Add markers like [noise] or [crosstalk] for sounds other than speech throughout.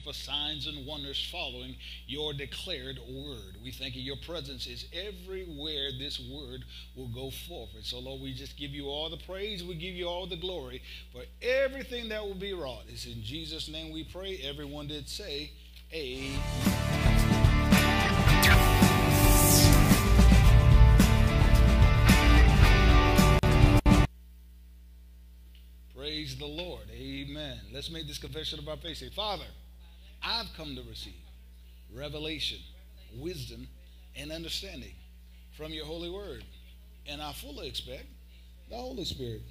for signs and wonders following your declared word. We thank you. Your presence is everywhere this word will go forward. So, Lord, we just give you all the praise. We give you all the glory for everything that will be wrought. It's in Jesus' name we pray. Everyone did say, Amen. Praise the Lord. Amen. Let's make this confession of our faith. Say, Father, I've come to receive revelation, wisdom, and understanding from your holy word. And I fully expect the Holy Spirit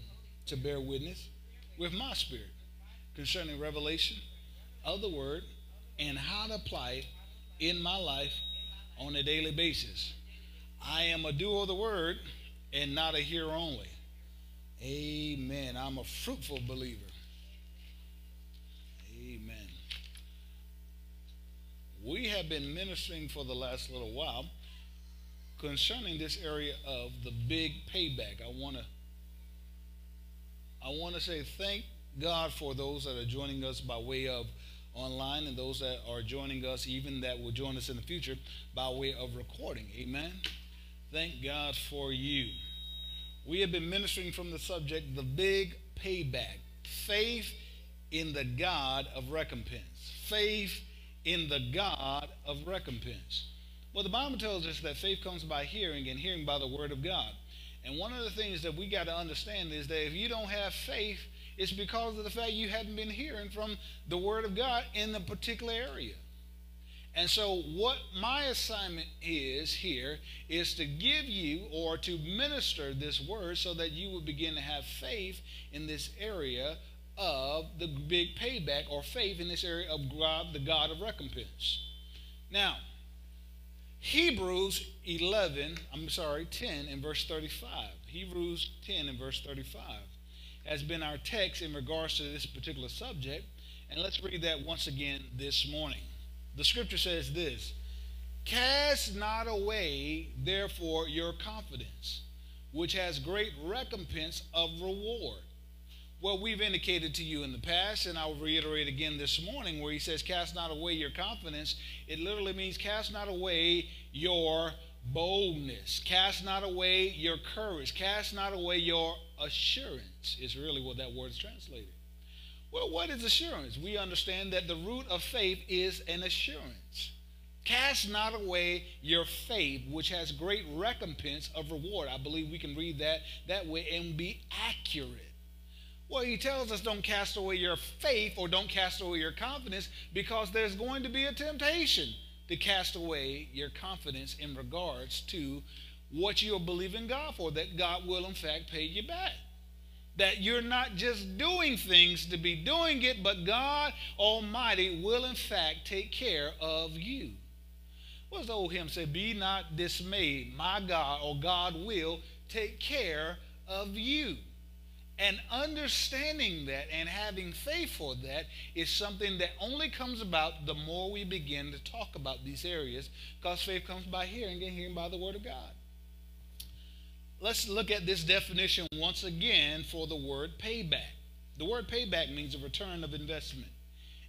to bear witness with my spirit concerning revelation of the word and how to apply it in my life on a daily basis. I am a doer of the word and not a hearer only. Amen. I'm a fruitful believer. We have been ministering for the last little while concerning this area of the big payback. I want to I want to say thank God for those that are joining us by way of online and those that are joining us even that will join us in the future by way of recording. Amen. Thank God for you. We have been ministering from the subject the big payback. Faith in the God of recompense. Faith in the God of recompense. Well, the Bible tells us that faith comes by hearing, and hearing by the word of God. And one of the things that we got to understand is that if you don't have faith, it's because of the fact you haven't been hearing from the word of God in the particular area. And so, what my assignment is here is to give you or to minister this word so that you will begin to have faith in this area of the big payback or faith in this area of God, the God of recompense. Now, Hebrews 11, I'm sorry, 10 and verse 35. Hebrews 10 and verse 35 has been our text in regards to this particular subject. And let's read that once again this morning. The scripture says this Cast not away, therefore, your confidence, which has great recompense of reward. Well, we've indicated to you in the past, and I'll reiterate again this morning, where he says, Cast not away your confidence. It literally means cast not away your boldness. Cast not away your courage. Cast not away your assurance, is really what that word is translated. Well, what is assurance? We understand that the root of faith is an assurance. Cast not away your faith, which has great recompense of reward. I believe we can read that that way and be accurate. Well, he tells us don't cast away your faith or don't cast away your confidence because there's going to be a temptation to cast away your confidence in regards to what you're believing God for, that God will in fact pay you back. That you're not just doing things to be doing it, but God Almighty will in fact take care of you. What's the old hymn say? Be not dismayed. My God or God will take care of you. And understanding that and having faith for that is something that only comes about the more we begin to talk about these areas because faith comes by hearing and hearing by the Word of God. Let's look at this definition once again for the word payback. The word payback means a return of investment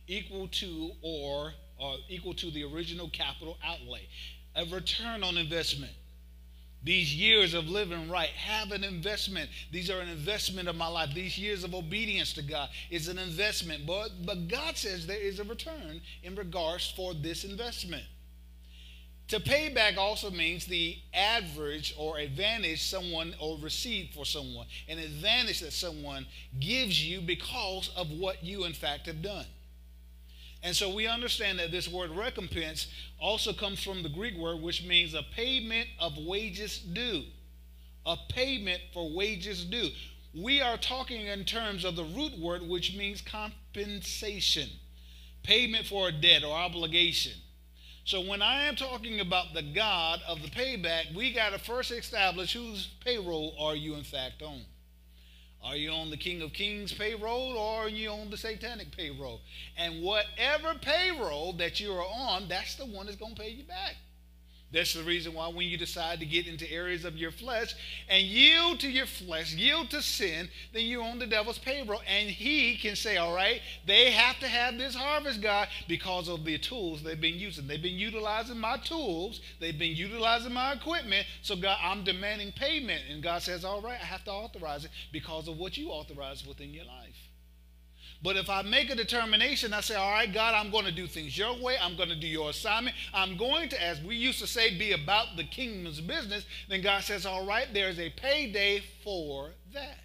equal to or, or equal to the original capital outlay. A return on investment. These years of living right have an investment. These are an investment of my life. These years of obedience to God is an investment. But, but God says there is a return in regards for this investment. To pay back also means the average or advantage someone or received for someone, an advantage that someone gives you because of what you in fact have done. And so we understand that this word recompense also comes from the Greek word, which means a payment of wages due. A payment for wages due. We are talking in terms of the root word, which means compensation, payment for a debt or obligation. So when I am talking about the God of the payback, we got to first establish whose payroll are you in fact on. Are you on the King of Kings payroll or are you on the satanic payroll? And whatever payroll that you are on, that's the one that's going to pay you back. That's the reason why when you decide to get into areas of your flesh and yield to your flesh, yield to sin, then you're on the devil's payroll. And he can say, all right, they have to have this harvest, God, because of the tools they've been using. They've been utilizing my tools, they've been utilizing my equipment. So, God, I'm demanding payment. And God says, all right, I have to authorize it because of what you authorize within your life. But if I make a determination, I say, all right, God, I'm going to do things your way. I'm going to do your assignment. I'm going to, as we used to say, be about the kingdom's business. Then God says, all right, there's a payday for that.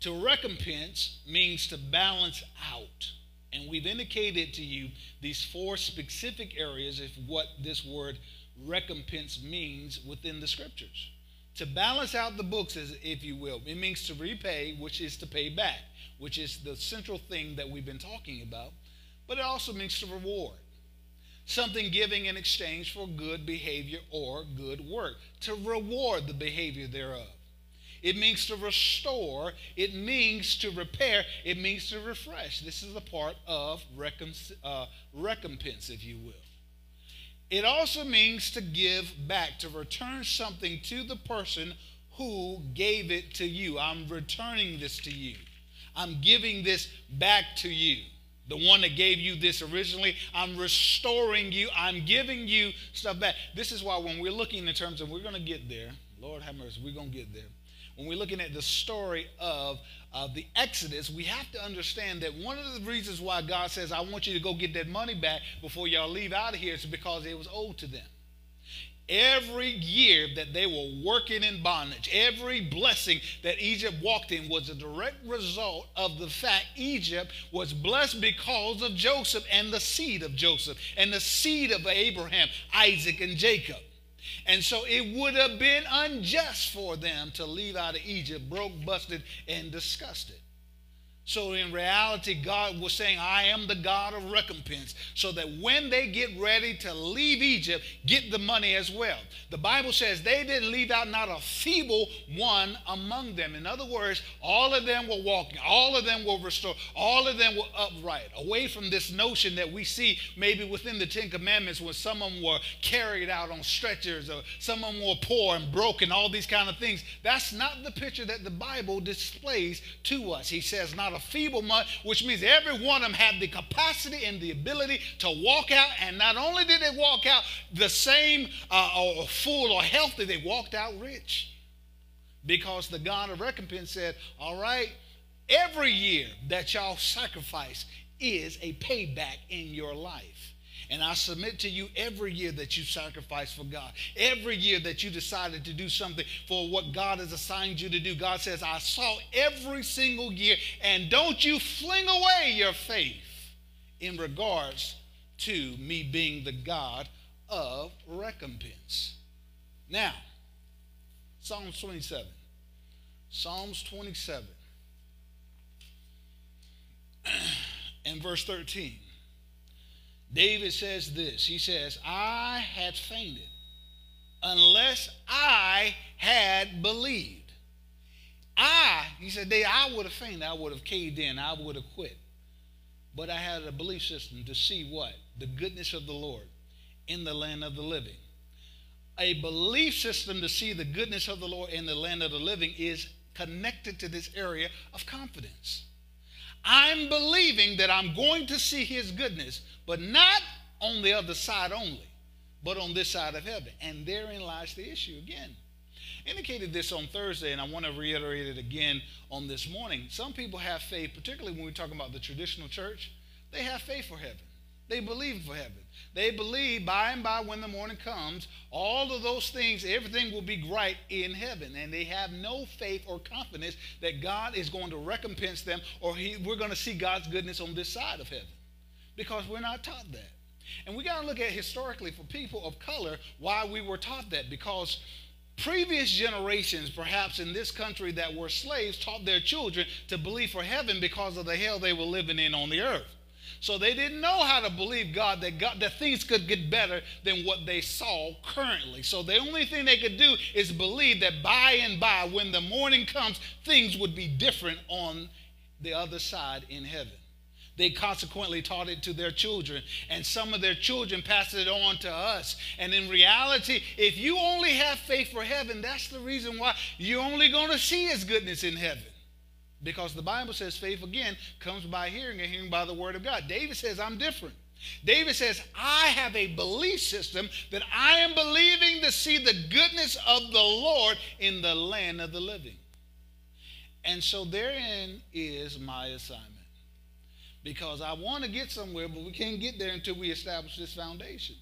To recompense means to balance out. And we've indicated to you these four specific areas of what this word recompense means within the scriptures to balance out the books, if you will. It means to repay, which is to pay back, which is the central thing that we've been talking about. But it also means to reward. Something giving in exchange for good behavior or good work, to reward the behavior thereof. It means to restore. It means to repair. It means to refresh. This is a part of uh, recompense, if you will. It also means to give back, to return something to the person who gave it to you. I'm returning this to you. I'm giving this back to you. The one that gave you this originally, I'm restoring you. I'm giving you stuff back. This is why when we're looking in terms of, we're going to get there. Lord have mercy, we're going to get there. When we're looking at the story of uh, the Exodus, we have to understand that one of the reasons why God says, I want you to go get that money back before y'all leave out of here is because it was owed to them. Every year that they were working in bondage, every blessing that Egypt walked in was a direct result of the fact Egypt was blessed because of Joseph and the seed of Joseph and the seed of Abraham, Isaac, and Jacob. And so it would have been unjust for them to leave out of Egypt broke, busted, and disgusted. So in reality, God was saying, I am the God of recompense, so that when they get ready to leave Egypt, get the money as well. The Bible says they didn't leave out not a feeble one among them. In other words, all of them were walking, all of them were restored, all of them were upright, away from this notion that we see maybe within the Ten Commandments when some of them were carried out on stretchers or some of them were poor and broken, all these kind of things. That's not the picture that the Bible displays to us. He says, not a a feeble month, which means every one of them had the capacity and the ability to walk out. And not only did they walk out the same uh, or full or healthy, they walked out rich. Because the God of recompense said, All right, every year that y'all sacrifice is a payback in your life. And I submit to you every year that you sacrifice for God, every year that you decided to do something for what God has assigned you to do, God says, I saw every single year, and don't you fling away your faith in regards to me being the God of recompense. Now, Psalms 27. Psalms 27 [clears throat] and verse 13. David says this He says, I had fainted unless I had believed. I, he said, I would have fainted. I would have caved in. I would have quit. But I had a belief system to see what? The goodness of the Lord in the land of the living. A belief system to see the goodness of the Lord in the land of the living is connected to this area of confidence. I'm believing that I'm going to see his goodness, but not on the other side only, but on this side of heaven. And therein lies the issue again. Indicated this on Thursday, and I want to reiterate it again on this morning. Some people have faith, particularly when we're talking about the traditional church, they have faith for heaven. They believe for heaven. They believe by and by when the morning comes, all of those things, everything will be right in heaven. And they have no faith or confidence that God is going to recompense them or he, we're going to see God's goodness on this side of heaven because we're not taught that. And we got to look at historically for people of color why we were taught that because previous generations, perhaps in this country that were slaves, taught their children to believe for heaven because of the hell they were living in on the earth. So they didn't know how to believe God that God that things could get better than what they saw currently. So the only thing they could do is believe that by and by, when the morning comes, things would be different on the other side in heaven. They consequently taught it to their children, and some of their children passed it on to us. And in reality, if you only have faith for heaven, that's the reason why you're only going to see His goodness in heaven. Because the Bible says faith, again, comes by hearing and hearing by the Word of God. David says, I'm different. David says, I have a belief system that I am believing to see the goodness of the Lord in the land of the living. And so therein is my assignment. Because I want to get somewhere, but we can't get there until we establish this foundation.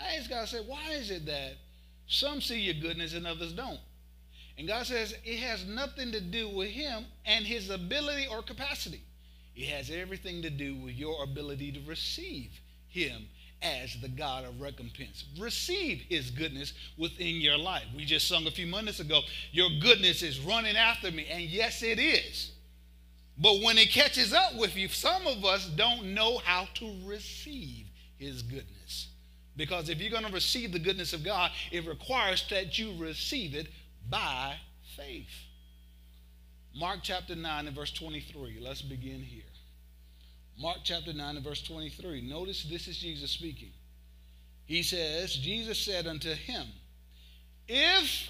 I ask God, I say, why is it that some see your goodness and others don't? And God says it has nothing to do with him and his ability or capacity. It has everything to do with your ability to receive him as the God of recompense. Receive his goodness within your life. We just sung a few minutes ago, Your goodness is running after me. And yes, it is. But when it catches up with you, some of us don't know how to receive his goodness. Because if you're going to receive the goodness of God, it requires that you receive it by faith. Mark chapter 9 and verse 23. Let's begin here. Mark chapter 9 and verse 23. Notice this is Jesus speaking. He says, Jesus said unto him, If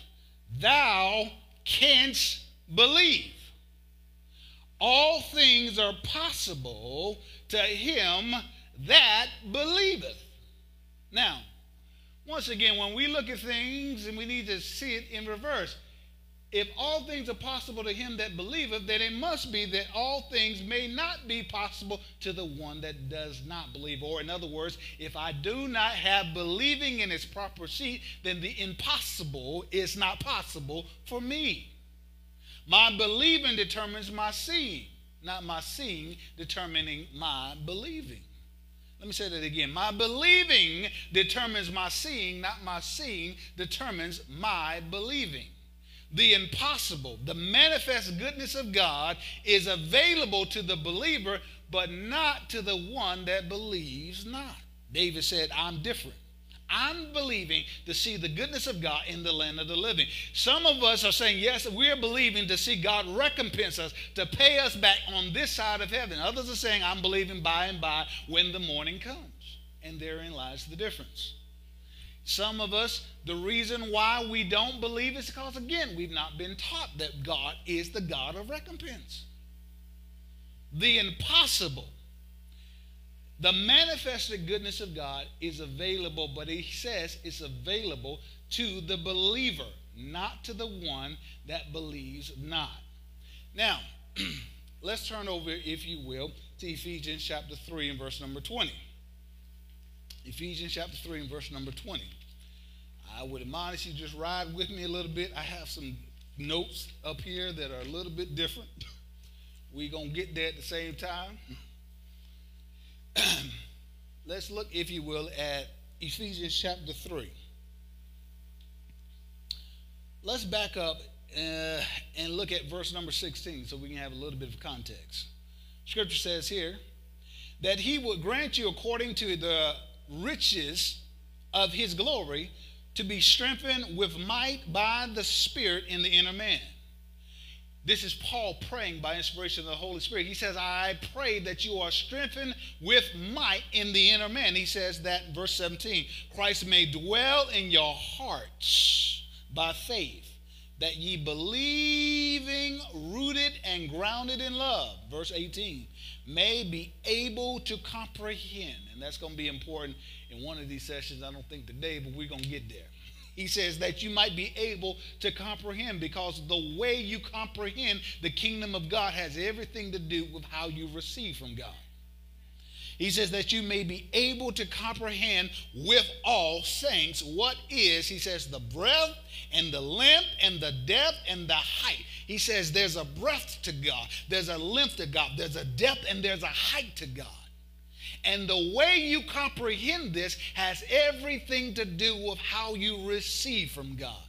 thou canst believe, all things are possible to him that believeth. Now, once again, when we look at things and we need to see it in reverse, if all things are possible to him that believeth, then it must be that all things may not be possible to the one that does not believe. Or, in other words, if I do not have believing in its proper seat, then the impossible is not possible for me. My believing determines my seeing, not my seeing determining my believing. Let me say that again. My believing determines my seeing, not my seeing determines my believing. The impossible, the manifest goodness of God is available to the believer, but not to the one that believes not. David said, I'm different. I'm believing to see the goodness of God in the land of the living. Some of us are saying, yes, we're believing to see God recompense us, to pay us back on this side of heaven. Others are saying, I'm believing by and by when the morning comes. And therein lies the difference. Some of us, the reason why we don't believe is because, again, we've not been taught that God is the God of recompense. The impossible the manifested goodness of God is available, but he says it's available to the believer, not to the one that believes not. Now, [clears throat] let's turn over, if you will, to Ephesians chapter 3 and verse number 20. Ephesians chapter 3 and verse number 20. I would admonish you just ride with me a little bit. I have some notes up here that are a little bit different. We're going to get there at the same time. [laughs] [clears throat] let's look, if you will, at Ephesians chapter 3. Let's back up uh, and look at verse number 16 so we can have a little bit of context. Scripture says here that he would grant you according to the riches of his glory to be strengthened with might by the Spirit in the inner man this is Paul praying by inspiration of the Holy Spirit. He says, I pray that you are strengthened with might in the inner man. He says that in verse 17 Christ may dwell in your hearts by faith, that ye believing, rooted, and grounded in love. Verse 18 may be able to comprehend. And that's going to be important in one of these sessions. I don't think today, but we're going to get there he says that you might be able to comprehend because the way you comprehend the kingdom of God has everything to do with how you receive from God. He says that you may be able to comprehend with all saints what is, he says, the breadth and the length and the depth and the height. He says there's a breadth to God, there's a length to God, there's a depth and there's a height to God. And the way you comprehend this has everything to do with how you receive from God.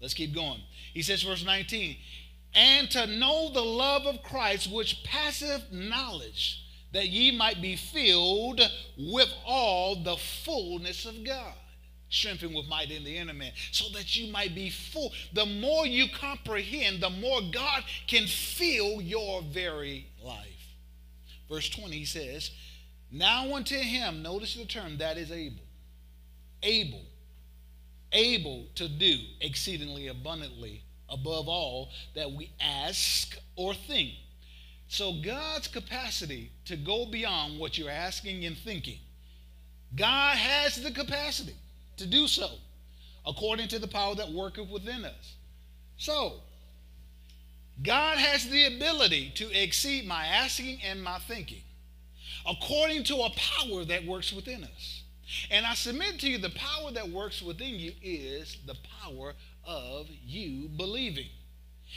Let's keep going. He says, verse 19, and to know the love of Christ, which passeth knowledge, that ye might be filled with all the fullness of God. Strengthened with might in the inner man, so that you might be full. The more you comprehend, the more God can fill your very life. verse 20, he says, Now unto him, notice the term, that is able. Able. Able to do exceedingly abundantly above all that we ask or think. So God's capacity to go beyond what you're asking and thinking, God has the capacity to do so according to the power that worketh within us. So, God has the ability to exceed my asking and my thinking according to a power that works within us. And I submit to you the power that works within you is the power of you believing.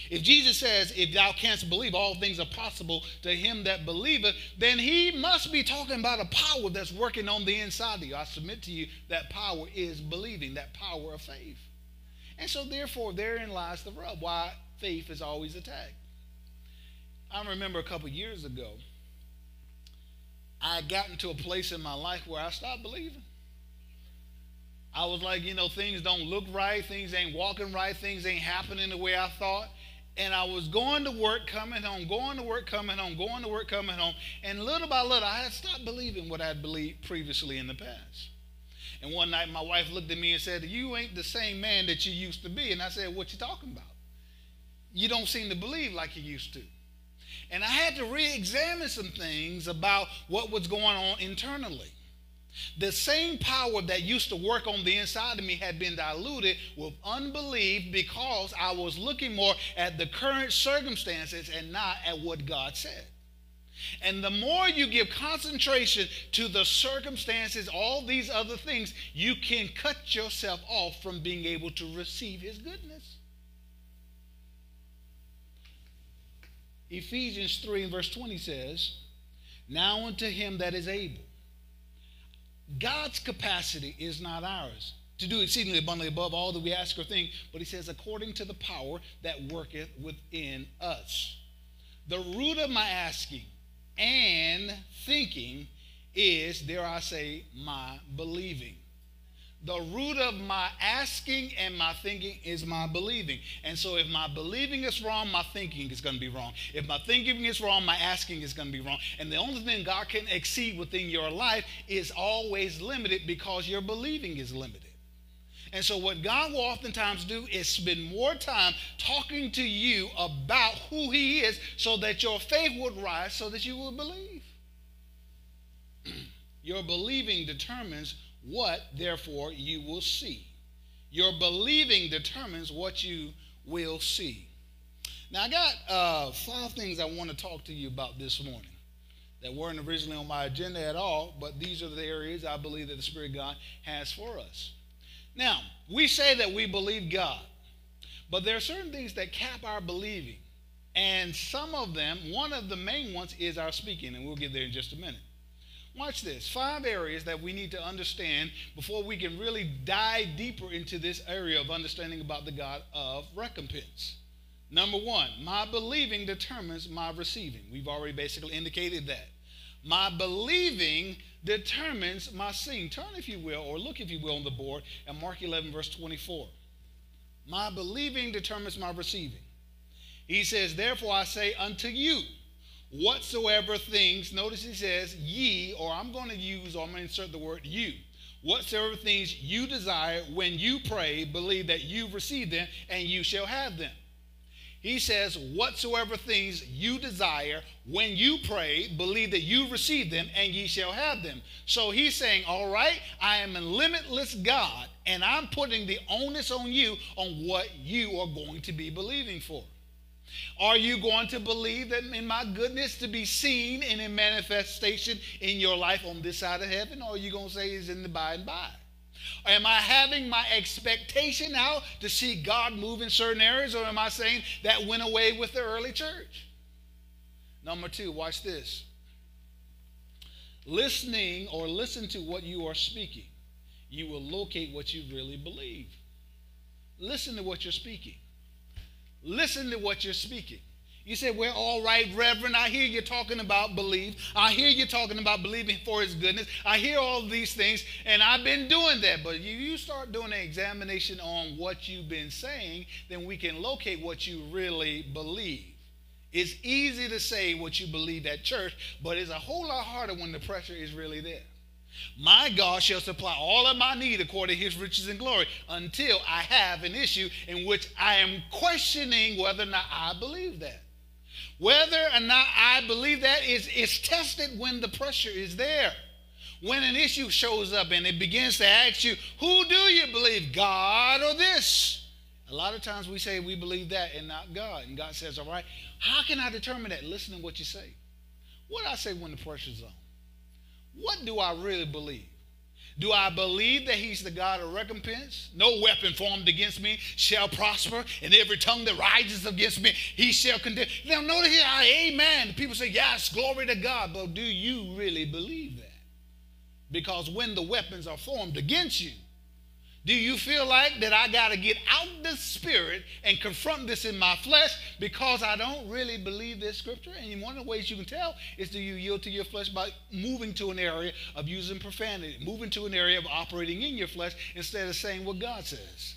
If Jesus says, If thou canst believe, all things are possible to him that believeth, then he must be talking about a power that's working on the inside of you. I submit to you that power is believing, that power of faith. And so, therefore, therein lies the rub why faith is always attacked. I remember a couple years ago, I got into a place in my life where I stopped believing. I was like, you know, things don't look right, things ain't walking right, things ain't happening the way I thought. And I was going to work, coming home, going to work, coming home, going to work, coming home. And little by little, I had stopped believing what I had believed previously in the past. And one night, my wife looked at me and said, You ain't the same man that you used to be. And I said, What you talking about? You don't seem to believe like you used to. And I had to re examine some things about what was going on internally. The same power that used to work on the inside of me had been diluted with unbelief because I was looking more at the current circumstances and not at what God said. And the more you give concentration to the circumstances, all these other things, you can cut yourself off from being able to receive His goodness. Ephesians 3 and verse 20 says, Now unto him that is able God's capacity is not ours to do exceedingly abundantly above all that we ask or think, but he says, according to the power that worketh within us. The root of my asking and thinking is, dare I say, my believing. The root of my asking and my thinking is my believing. And so if my believing is wrong, my thinking is going to be wrong. If my thinking is wrong, my asking is going to be wrong. And the only thing God can exceed within your life is always limited because your believing is limited. And so, what God will oftentimes do is spend more time talking to you about who He is so that your faith would rise so that you will believe. [clears throat] your believing determines what, therefore, you will see. Your believing determines what you will see. Now, I got uh, five things I want to talk to you about this morning that weren't originally on my agenda at all, but these are the areas I believe that the Spirit of God has for us. Now, we say that we believe God, but there are certain things that cap our believing. And some of them, one of the main ones is our speaking, and we'll get there in just a minute. Watch this. Five areas that we need to understand before we can really dive deeper into this area of understanding about the God of recompense. Number one, my believing determines my receiving. We've already basically indicated that. My believing determines my seeing. Turn, if you will, or look, if you will, on the board at Mark 11, verse 24. My believing determines my receiving. He says, Therefore I say unto you, whatsoever things, notice he says, ye, or I'm going to use, or I'm going to insert the word you. Whatsoever things you desire when you pray, believe that you receive them and you shall have them. He says, Whatsoever things you desire when you pray, believe that you receive them and ye shall have them. So he's saying, All right, I am a limitless God, and I'm putting the onus on you on what you are going to be believing for. Are you going to believe that in my goodness to be seen and in manifestation in your life on this side of heaven? Or are you going to say it's in the by and by? Or am I having my expectation out to see God move in certain areas? Or am I saying that went away with the early church? Number two, watch this. Listening or listen to what you are speaking, you will locate what you really believe. Listen to what you're speaking. Listen to what you're speaking. You say, Well, all right, Reverend, I hear you talking about believe. I hear you talking about believing for his goodness. I hear all these things, and I've been doing that. But you start doing an examination on what you've been saying, then we can locate what you really believe. It's easy to say what you believe at church, but it's a whole lot harder when the pressure is really there. My God shall supply all of my need according to his riches and glory until I have an issue in which I am questioning whether or not I believe that. Whether or not I believe that is, is tested when the pressure is there. When an issue shows up and it begins to ask you, who do you believe, God or this? A lot of times we say we believe that and not God. And God says, all right, how can I determine that? Listen to what you say. What I say when the pressure's on? What do I really believe? Do I believe that he's the God of recompense? No weapon formed against me shall prosper, and every tongue that rises against me, he shall condemn. Now, notice here, amen. People say, yes, glory to God, but do you really believe that? Because when the weapons are formed against you, do you feel like that I got to get out the spirit and confront this in my flesh because I don't really believe this scripture? And one of the ways you can tell is do you yield to your flesh by moving to an area of using profanity, moving to an area of operating in your flesh instead of saying what God says.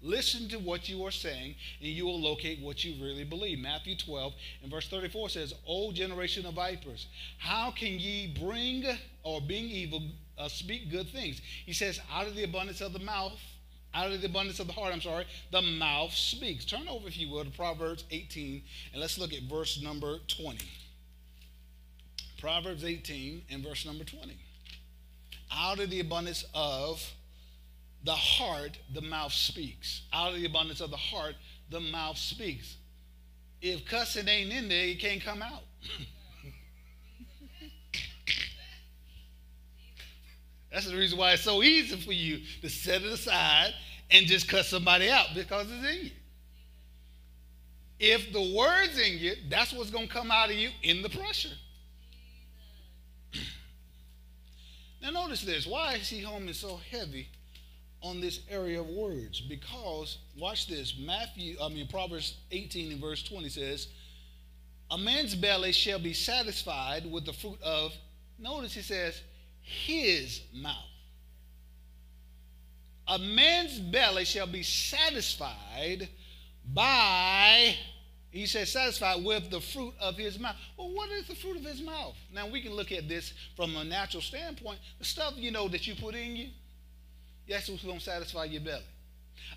Listen to what you are saying, and you will locate what you really believe. Matthew 12 and verse 34 says, O generation of vipers, how can ye bring or being evil uh, speak good things? He says, out of the abundance of the mouth, out of the abundance of the heart, I'm sorry, the mouth speaks. Turn over, if you will, to Proverbs 18, and let's look at verse number 20. Proverbs 18 and verse number 20. Out of the abundance of the heart, the mouth speaks. Out of the abundance of the heart, the mouth speaks. If cussing ain't in there, it can't come out. [laughs] That's the reason why it's so easy for you to set it aside and just cut somebody out because it's in you. If the word's in you, that's what's going to come out of you in the pressure. [clears throat] now, notice this. Why is he home is so heavy? on this area of words because watch this matthew i mean proverbs 18 and verse 20 says a man's belly shall be satisfied with the fruit of notice he says his mouth a man's belly shall be satisfied by he says satisfied with the fruit of his mouth well what is the fruit of his mouth now we can look at this from a natural standpoint the stuff you know that you put in you that's what's going to satisfy your belly.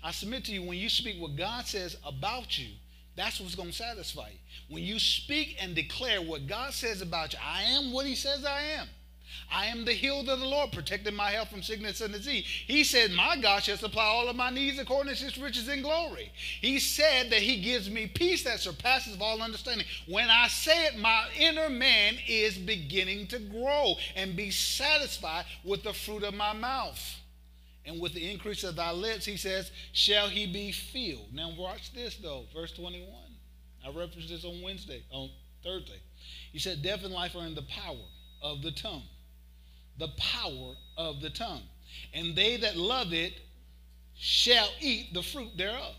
I submit to you, when you speak what God says about you, that's what's going to satisfy you. When you speak and declare what God says about you, I am what He says I am. I am the healed of the Lord, protecting my health from sickness and disease. He said, My God shall supply all of my needs according to his riches and glory. He said that he gives me peace that surpasses all understanding. When I say it, my inner man is beginning to grow and be satisfied with the fruit of my mouth and with the increase of thy lips, he says, shall he be filled. Now watch this though, verse 21. I referenced this on Wednesday, on Thursday. He said, Death and life are in the power of the tongue. The power of the tongue. And they that love it shall eat the fruit thereof.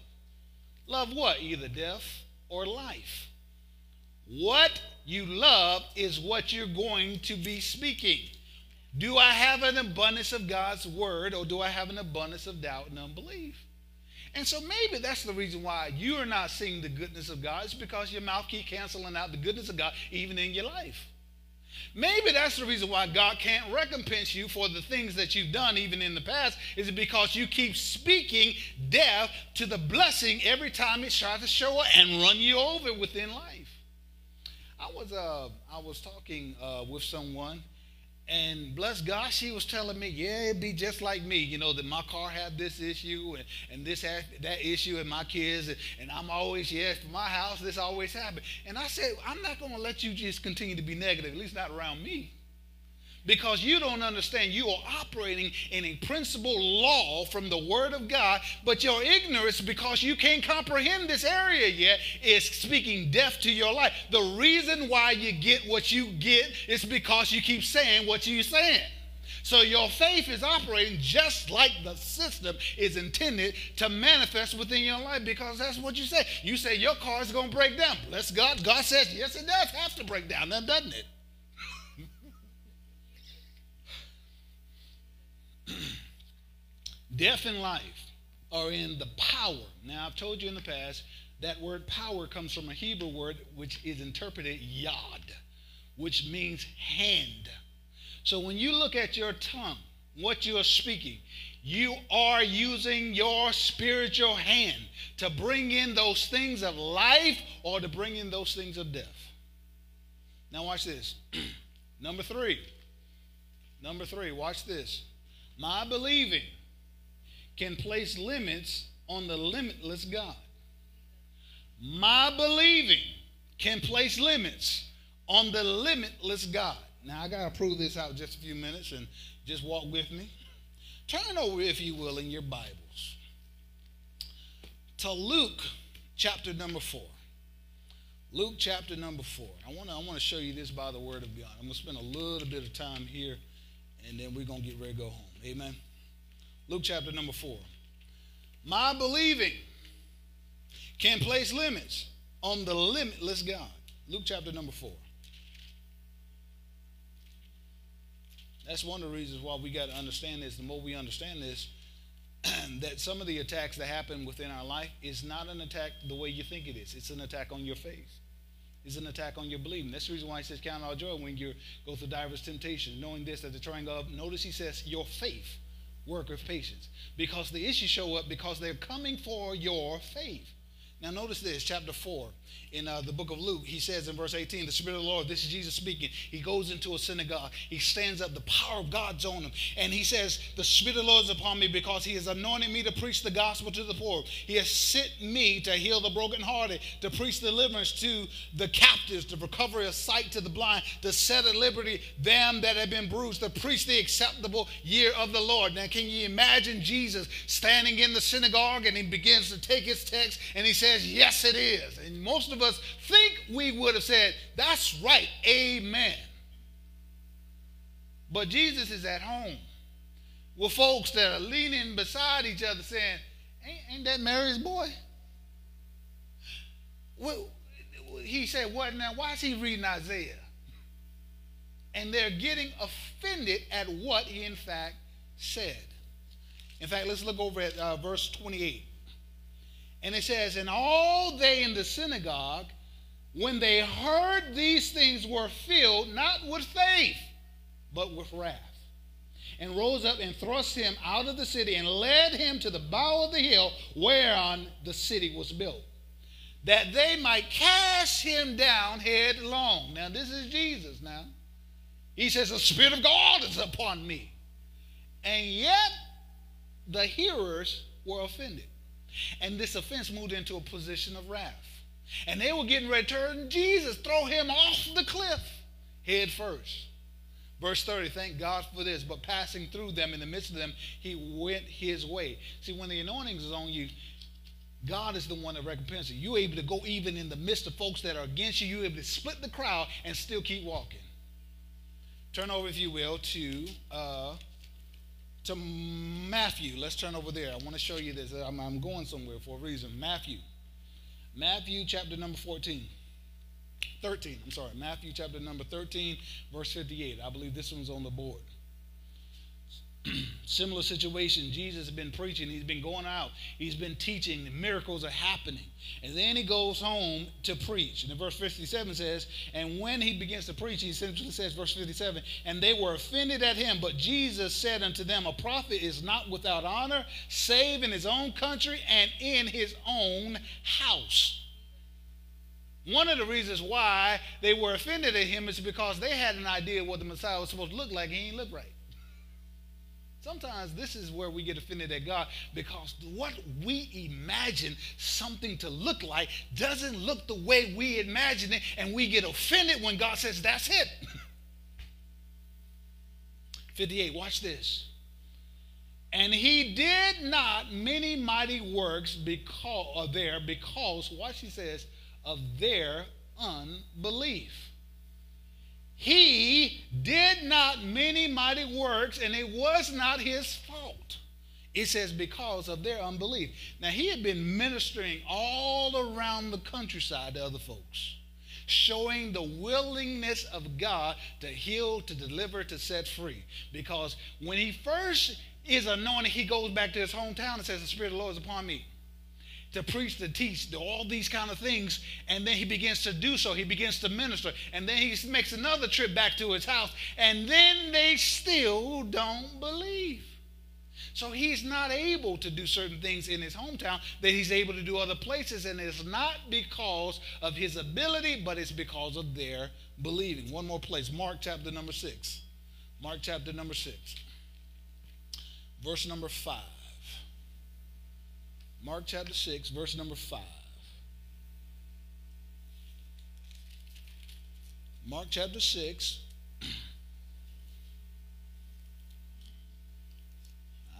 Love what? Either death or life. What you love is what you're going to be speaking. Do I have an abundance of God's word or do I have an abundance of doubt and unbelief? And so maybe that's the reason why you are not seeing the goodness of God. It's because your mouth keep canceling out the goodness of God even in your life. Maybe that's the reason why God can't recompense you for the things that you've done even in the past is because you keep speaking death to the blessing every time it tries to show up and run you over within life. I was uh, I was talking uh, with someone and bless God, she was telling me, yeah, it'd be just like me, you know, that my car had this issue and, and this had that issue and my kids, and, and I'm always, yes, my house, this always happened. And I said, I'm not going to let you just continue to be negative, at least not around me because you don't understand you are operating in a principle law from the word of god but your ignorance because you can't comprehend this area yet is speaking death to your life the reason why you get what you get is because you keep saying what you're saying so your faith is operating just like the system is intended to manifest within your life because that's what you say. You say your car is going to break down. Bless God. God says, yes, it does have to break down, then doesn't it? [clears throat] Death and life are in the power. Now, I've told you in the past, That word power comes from a Hebrew word which is interpreted yad, which means hand. So when you look at your tongue, what you are speaking, you are using your spiritual hand to bring in those things of life or to bring in those things of death. Now, watch this. [clears throat] Number three. Number three, watch this. My believing can place limits on the limitless God. My believing can place limits on the limitless God. Now, I got to prove this out just a few minutes and just walk with me. Turn over, if you will, in your Bibles to Luke chapter number four. Luke chapter number four. I want to I want to show you this by the word of God. I'm going to spend a little bit of time here, and then we're going to get ready to go home. Amen. Luke chapter number four. My believing can place limits on the limitless God. Luke chapter number four. That's one of the reasons why we got to understand this. The more we understand this, [clears throat] that some of the attacks that happen within our life is not an attack the way you think it is. It's an attack on your faith. It's an attack on your believing. That's the reason why he says, Count all joy when you go through diverse temptations, knowing this that the trying of, notice he says, your faith work of patience. Because the issues show up because they're coming for your faith. Now, notice this, chapter 4 in uh, the book of Luke. He says in verse 18, The Spirit of the Lord, this is Jesus speaking. He goes into a synagogue. He stands up. The power of God's on him. And he says, The Spirit of the Lord is upon me because he has anointed me to preach the gospel to the poor. He has sent me to heal the brokenhearted, to preach deliverance to the captives, to recover a sight to the blind, to set at liberty them that have been bruised, to preach the acceptable year of the Lord. Now, can you imagine Jesus standing in the synagogue and he begins to take his text and he says, says, Yes, it is. And most of us think we would have said, That's right, amen. But Jesus is at home with folks that are leaning beside each other saying, Ain't, ain't that Mary's boy? Well, he said, What now? Why is he reading Isaiah? And they're getting offended at what he, in fact, said. In fact, let's look over at uh, verse 28. And it says, And all they in the synagogue, when they heard these things, were filled not with faith, but with wrath. And rose up and thrust him out of the city and led him to the bow of the hill whereon the city was built, that they might cast him down headlong. Now, this is Jesus now. He says, The Spirit of God is upon me. And yet, the hearers were offended. And this offense moved into a position of wrath. And they were getting ready to turn Jesus, throw him off the cliff head first. Verse 30, thank God for this. But passing through them, in the midst of them, he went his way. See, when the anointing is on you, God is the one that recompenses you. You're able to go even in the midst of folks that are against you. You're able to split the crowd and still keep walking. Turn over, if you will, to uh, to Matthew. Let's turn over there. I want to show you this. I'm, I'm going somewhere for a reason. Matthew. Matthew chapter number 14. 13. I'm sorry. Matthew chapter number 13, verse 58. I believe this one's on the board. [clears throat] Similar situation. Jesus has been preaching. He's been going out. He's been teaching. The miracles are happening. And then he goes home to preach. And in verse 57 says, And when he begins to preach, he simply says, verse 57, And they were offended at him. But Jesus said unto them, A prophet is not without honor, save in his own country and in his own house. One of the reasons why they were offended at him is because they had an idea what the Messiah was supposed to look like. He ain't look right. Sometimes this is where we get offended at God because what we imagine something to look like doesn't look the way we imagine it, and we get offended when God says, That's it. [laughs] 58, watch this. And he did not many mighty works because there because what he says of their unbelief. He did not many mighty works, and it was not his fault. It says, because of their unbelief. Now, he had been ministering all around the countryside to other folks, showing the willingness of God to heal, to deliver, to set free. Because when he first is anointed, he goes back to his hometown and says, The Spirit of the Lord is upon me. To preach, to teach, to all these kind of things. And then he begins to do so. He begins to minister. And then he makes another trip back to his house. And then they still don't believe. So he's not able to do certain things in his hometown that he's able to do other places. And it's not because of his ability, but it's because of their believing. One more place Mark chapter number six. Mark chapter number six. Verse number five. Mark chapter 6, verse number 5. Mark chapter 6. [clears throat]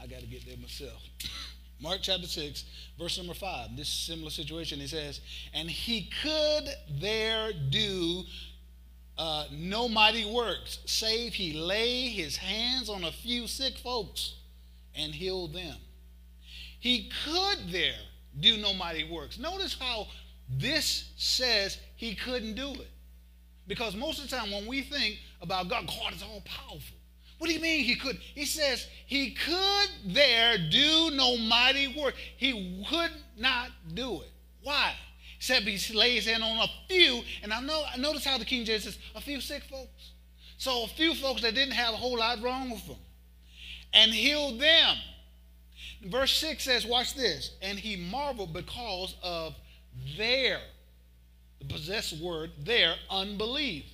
I got to get there myself. [clears throat] Mark chapter 6, verse number 5. This similar situation, he says, And he could there do uh, no mighty works, save he lay his hands on a few sick folks and heal them. He could there do no mighty works. Notice how this says he couldn't do it. Because most of the time when we think about God, God is all powerful. What do you mean he could? He says he could there do no mighty work. He would not do it. Why? Except he lays in on a few, and I know I notice how the King James says a few sick folks. So a few folks that didn't have a whole lot wrong with them. And healed them. Verse 6 says, watch this. And he marveled because of their, the possessed word, their unbelief.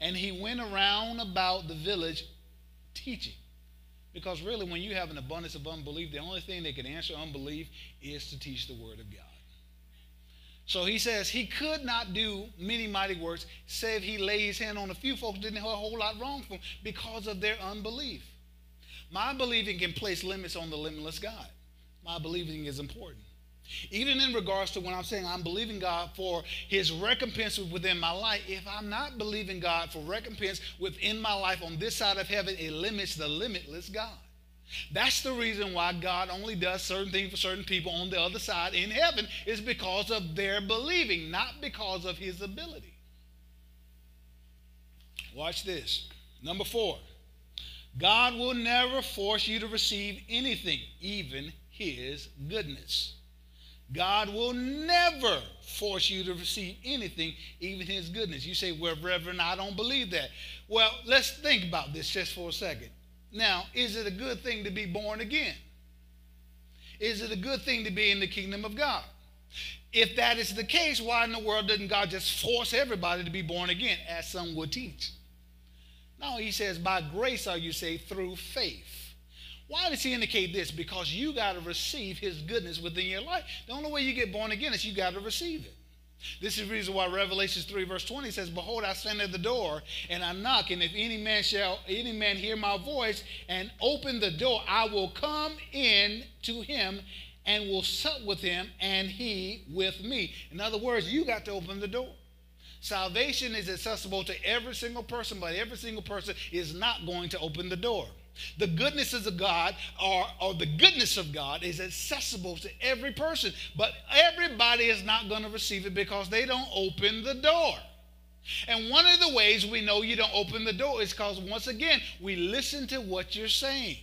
And he went around about the village teaching. Because really, when you have an abundance of unbelief, the only thing that can answer unbelief is to teach the word of God. So he says he could not do many mighty works, save he lay his hand on a few folks didn't have a whole lot wrong for him because of their unbelief. My believing can place limits on the limitless God. My believing is important. Even in regards to when I'm saying I'm believing God for his recompense within my life, if I'm not believing God for recompense within my life on this side of heaven, it limits the limitless God. That's the reason why God only does certain things for certain people on the other side in heaven is because of their believing, not because of his ability. Watch this. Number four. God will never force you to receive anything, even His goodness. God will never force you to receive anything, even His goodness. You say, Well, Reverend, I don't believe that. Well, let's think about this just for a second. Now, is it a good thing to be born again? Is it a good thing to be in the kingdom of God? If that is the case, why in the world doesn't God just force everybody to be born again, as some would teach? No, he says, by grace are you saved through faith. Why does he indicate this? Because you got to receive his goodness within your life. The only way you get born again is you got to receive it. This is the reason why Revelations 3, verse 20 says, Behold, I stand at the door and I knock, and if any man shall any man hear my voice and open the door, I will come in to him and will sup with him, and he with me. In other words, you got to open the door. Salvation is accessible to every single person, but every single person is not going to open the door. The goodnesses of God or, or the goodness of God is accessible to every person, but everybody is not going to receive it because they don't open the door. And one of the ways we know you don't open the door is because, once again, we listen to what you're saying.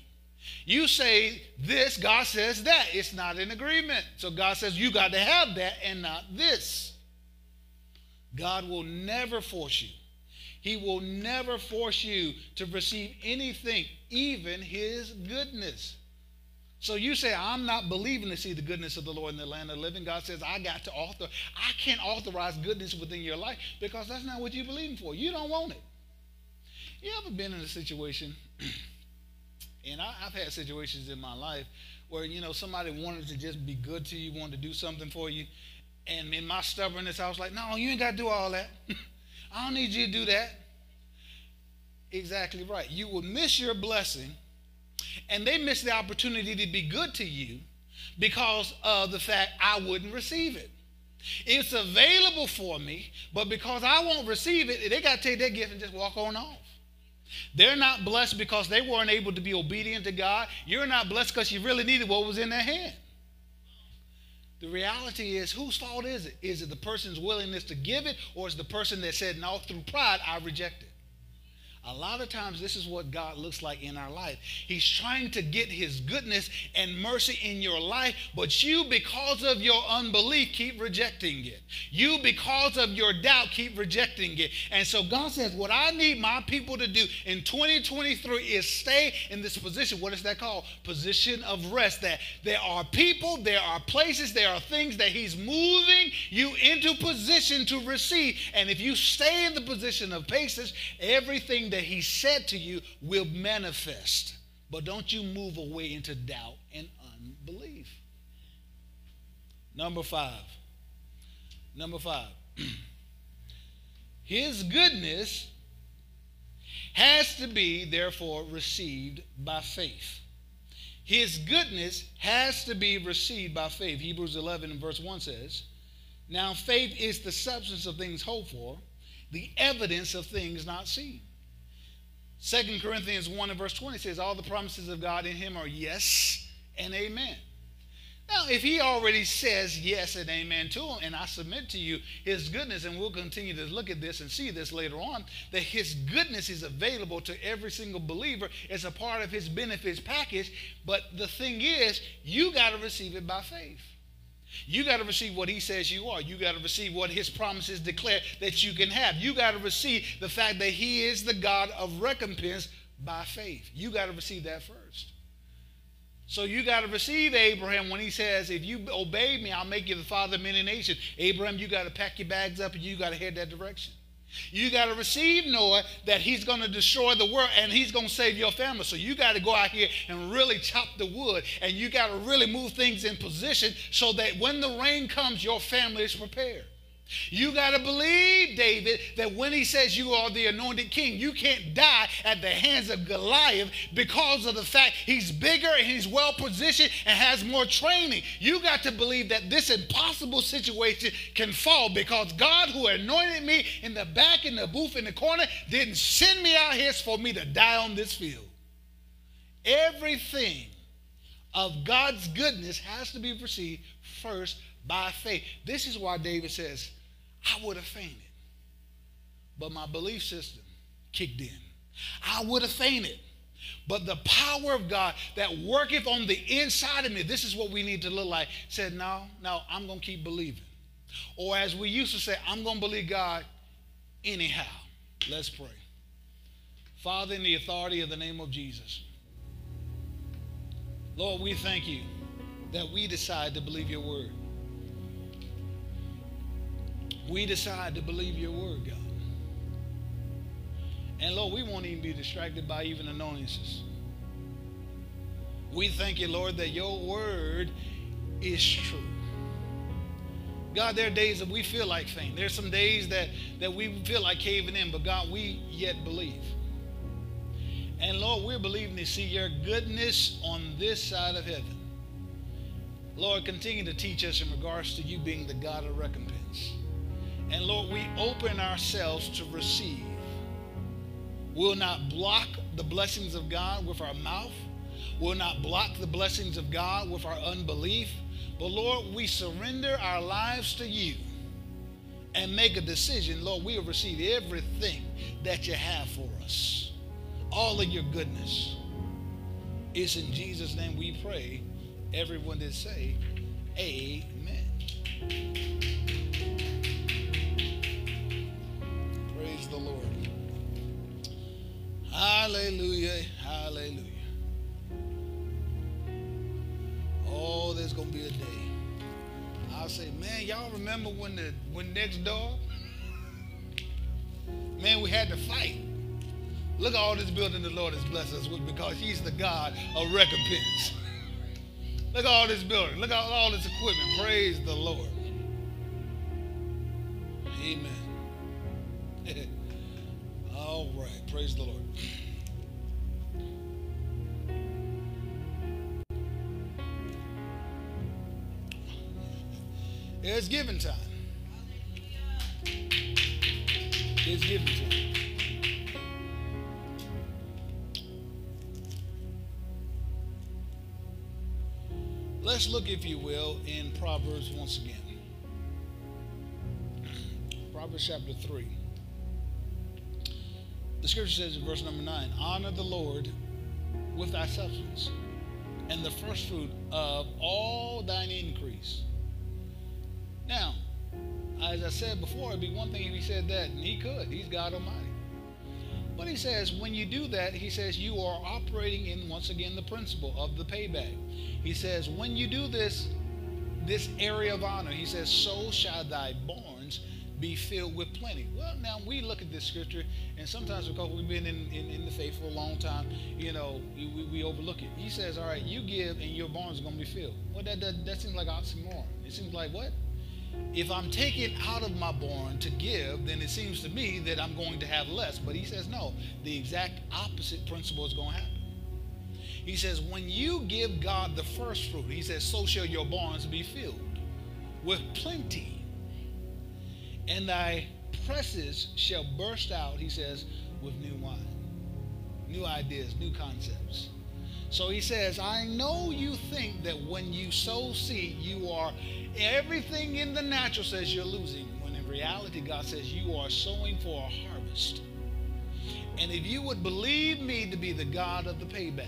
You say this, God says that. It's not in agreement. So God says you got to have that and not this. God will never force you. He will never force you to receive anything, even His goodness. So you say, I'm not believing to see the goodness of the Lord in the land of the living. God says, I got to author, I can't authorize goodness within your life because that's not what you're believing for. You don't want it. You ever been in a situation, [clears throat] and I, have had situations in my life where, you know, somebody wanted to just be good to you, wanted to do something for you, and in my stubbornness, I was like, no, you ain't got to do all that. [laughs] I don't need you to do that. Exactly right. You will miss your blessing, and they miss the opportunity to be good to you because of the fact I wouldn't receive it. It's available for me, but because I won't receive it, they got to take that gift and just walk on off. They're not blessed because they weren't able to be obedient to God. You're not blessed because you really needed what was in their hand. The reality is, whose fault is it? Is it the person's willingness to give it, or is the person that said, no, through pride, I reject it? A lot of times, this is what God looks like in our life. He's trying to get His goodness and mercy in your life, but you, because of your unbelief, keep rejecting it. You, because of your doubt, keep rejecting it. And so, God says, What I need my people to do in 2023 is stay in this position. What is that called? Position of rest. That there are people, there are places, there are things that He's moving you into position to receive. And if you stay in the position of patience, everything that He said to you will manifest. But don't you move away into doubt and unbelief. Number five. Number five. [clears throat] His goodness has to be, therefore, received by faith. His goodness has to be received by faith. Hebrews 11 and verse 1 says, Now faith is the substance of things hoped for, the evidence of things not seen. 2 Corinthians 1 and verse 20 says, All the promises of God in him are yes and amen. Now, if he already says yes and amen to him, and I submit to you his goodness, and we'll continue to look at this and see this later on, that his goodness is available to every single believer as a part of his benefits package. But the thing is, you got to receive it by faith. You got to receive what he says you are. You got to receive what his promises declare that you can have. You got to receive the fact that he is the God of recompense by faith. You got to receive that first. So you got to receive Abraham when he says, If you obey me, I'll make you the father of many nations. Abraham, you got to pack your bags up and you got to head that direction. You got to receive Noah that he's going to destroy the world and he's going to save your family. So you got to go out here and really chop the wood and you got to really move things in position so that when the rain comes, your family is prepared. You got to believe, David, that when he says you are the anointed king, you can't die at the hands of Goliath because of the fact he's bigger and he's well positioned and has more training. You got to believe that this impossible situation can fall because God, who anointed me in the back, in the booth, in the corner, didn't send me out here for me to die on this field. Everything of God's goodness has to be received first by faith. This is why David says, I would have fainted. But my belief system kicked in. I would have fainted. But the power of God that worketh on the inside of me, this is what we need to look like, said, No, no, I'm going to keep believing. Or as we used to say, I'm going to believe God anyhow. Let's pray. Father, in the authority of the name of Jesus, Lord, we thank you that we decide to believe your word we decide to believe your word, God. And Lord, we won't even be distracted by even annoyances. We thank you, Lord, that your word is true. God, there are days that we feel like faint. There's some days that, that we feel like caving in, but God, we yet believe. And Lord, we're believing to see your goodness on this side of heaven. Lord, continue to teach us in regards to you being the God of recompense. And Lord, we open ourselves to receive. We'll not block the blessings of God with our mouth. We'll not block the blessings of God with our unbelief. But Lord, we surrender our lives to you and make a decision. Lord, we'll receive everything that you have for us. All of your goodness. It's in Jesus' name we pray. Everyone that say, Amen. Lord. Hallelujah. Hallelujah. Oh, there's gonna be a day. I'll say, man, y'all remember when the when next door? Man, we had to fight. Look at all this building the Lord has blessed us with because He's the God of recompense. [laughs] Look at all this building. Look at all this equipment. Praise the Lord. Amen. [laughs] All right. Praise the Lord. It's giving time. It's giving time. Let's look, if you will, in Proverbs once again. Proverbs chapter 3. The scripture says in verse number 9 Honor the Lord with thy substance and the first fruit of all thine increase. Now, as I said before, it'd be one thing if he said that, and he could. He's God Almighty. But he says, when you do that, he says, you are operating in, once again, the principle of the payback. He says, when you do this, this area of honor, he says, so shall thy barns be filled with plenty. Well, now we look at this scripture, sometimes because we've been in, in, in the faith for a long time, you know, we, we, overlook it. He says, all right, you give, and your barns are going to be filled. Well, that, that, that seems like oxymoron. It seems like what? if I'm taking out of my barn to give, then it seems to me that I'm going to have less. But he says, no, the exact opposite principle is going to happen. He says, when you give God the first fruit, he says, so shall your barns be filled with plenty. And thy presses shall burst out, he says, with new wine, new ideas, new concepts. So he says, I know you think that when you sow seed, you are everything in the natural says you're losing, when in reality, God says you are sowing for a harvest. And if you would believe me to be the God of the payback,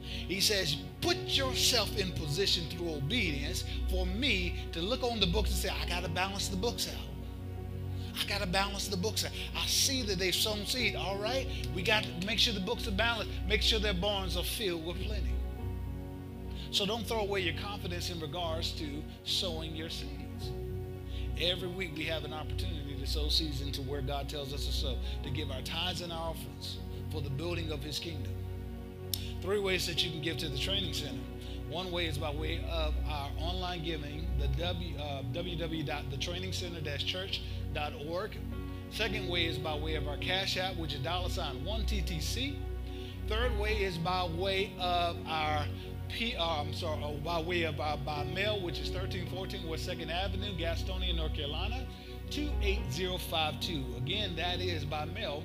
he says, put yourself in position through obedience for me to look on the books and say, I got to balance the books out. I got to balance the books. I see that they've sown seed. All right. We got to make sure the books are balanced. Make sure their barns are filled with plenty. So don't throw away your confidence in regards to sowing your seeds. Every week we have an opportunity to sow seeds into where God tells us to sow, to give our tithes and our offerings for the building of his kingdom. Three ways that you can give to the training center. One way is by way of our online giving, the w, uh, www.thetrainingcenter-church.org. Second way is by way of our Cash App, which is dollar sign 1TTC. Third way is by way of our P, I'm sorry, uh, by way of uh, by mail, which is 1314 West 2nd Avenue, Gastonia, North Carolina, 28052. Again, that is by mail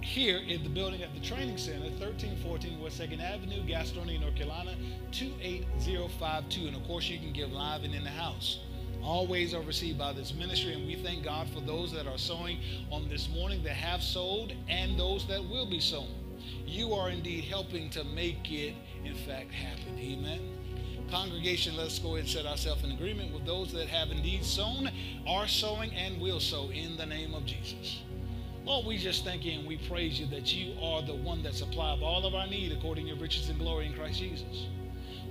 here in the building at the training center, 1314 West 2nd Avenue, Gastonia, North Carolina, 28052. And of course, you can give live and in the house. Always are received by this ministry, and we thank God for those that are sowing on this morning that have sowed and those that will be sowing. You are indeed helping to make it in fact happen. Amen. Congregation, let's go ahead and set ourselves in agreement with those that have indeed sown, are sowing, and will sow in the name of Jesus. Lord, we just thank you and we praise you that you are the one that supplies all of our need according to your riches and glory in Christ Jesus.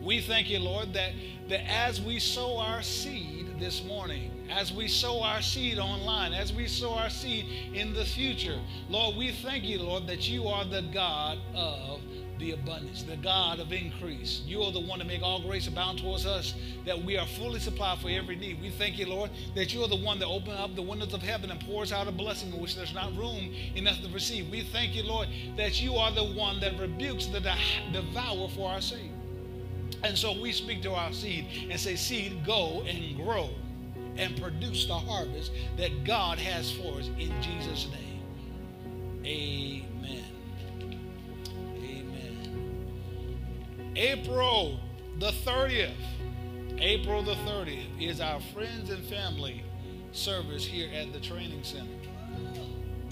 We thank you, Lord, that, that as we sow our seed this morning, as we sow our seed online, as we sow our seed in the future, Lord, we thank you, Lord, that you are the God of the abundance, the God of increase. You are the one to make all grace abound towards us, that we are fully supplied for every need. We thank you, Lord, that you are the one that opens up the windows of heaven and pours out a blessing in which there's not room enough to receive. We thank you, Lord, that you are the one that rebukes the devourer for our sake. And so we speak to our seed and say, Seed, go and grow and produce the harvest that God has for us in Jesus' name. Amen. Amen. April the 30th. April the 30th is our friends and family service here at the training center.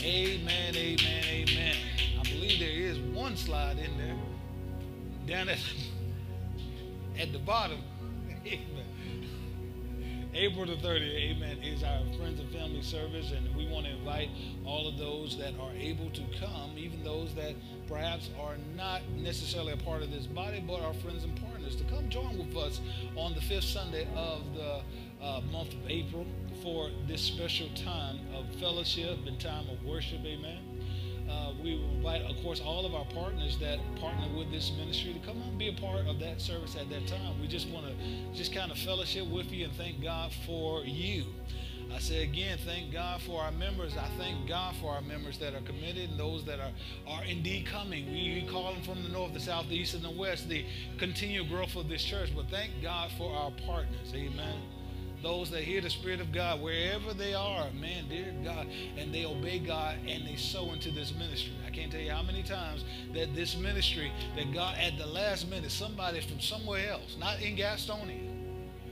Amen, amen, amen. I believe there is one slide in there down at, [laughs] at the bottom. [laughs] April the 30th, amen, is our friends and family service, and we want to invite all of those that are able to come, even those that perhaps are not necessarily a part of this body, but are friends and partners, to come join with us on the fifth Sunday of the uh, month of April for this special time of fellowship and time of worship, amen uh, we will invite, of course, all of our partners that partner with this ministry to come and be a part of that service at that time. We just want to just kind of fellowship with you and thank God for you. I say again, thank God for our members. I thank God for our members that are committed and those that are, are indeed coming. We call them from the north, the south, the east, and the west, the continued growth of this church. But thank God for our partners. Amen those that hear the Spirit of God wherever they are, man, dear God, and they obey God and they sow into this ministry. I can't tell you how many times that this ministry, that God at the last minute, somebody from somewhere else, not in Gastonia,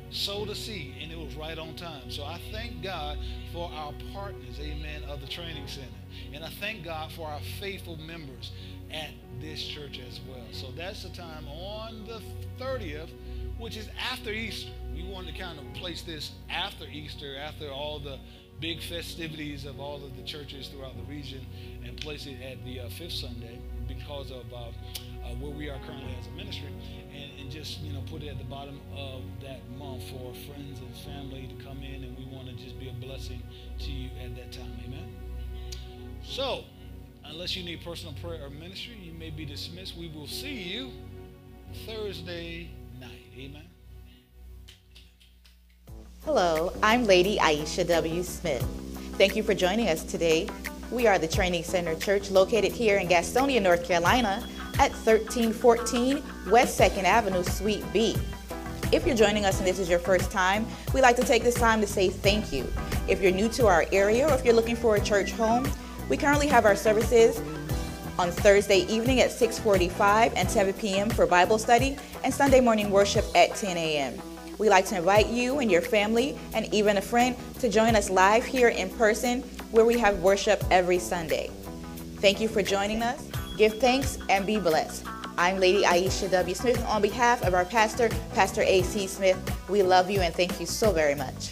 sowed a seed and it was right on time. So I thank God for our partners, amen, of the training center. And I thank God for our faithful members at this church as well. So that's the time on the 30th, which is after Easter. We wanted to kind of place this after Easter, after all the big festivities of all of the churches throughout the region, and place it at the uh, fifth Sunday because of uh, uh, where we are currently as a ministry, and, and, just you know put it at the bottom of that month for friends and family to come in, and we want to just be a blessing to you at that time. Amen. So, unless you need personal prayer or ministry, you may be dismissed. We will see you Thursday night. Amen. Hello, I'm Lady Aisha W. Smith. Thank you for joining us today. We are the Training Center Church located here in Gastonia, North Carolina at 1314 West 2nd Avenue, Suite B. If you're joining us and this is your first time, we'd like to take this time to say thank you. If you're new to our area or if you're looking for a church home, we currently have our services on Thursday evening at 6:45 and 7 p.m. for Bible study and Sunday morning worship at 10 a.m. We'd like to invite you and your family and even a friend to join us live here in person where we have worship every Sunday. Thank you for joining us. Give thanks and be blessed. I'm Lady Aisha W. Smith on behalf of our pastor, Pastor A.C. Smith. We love you and thank you so very much.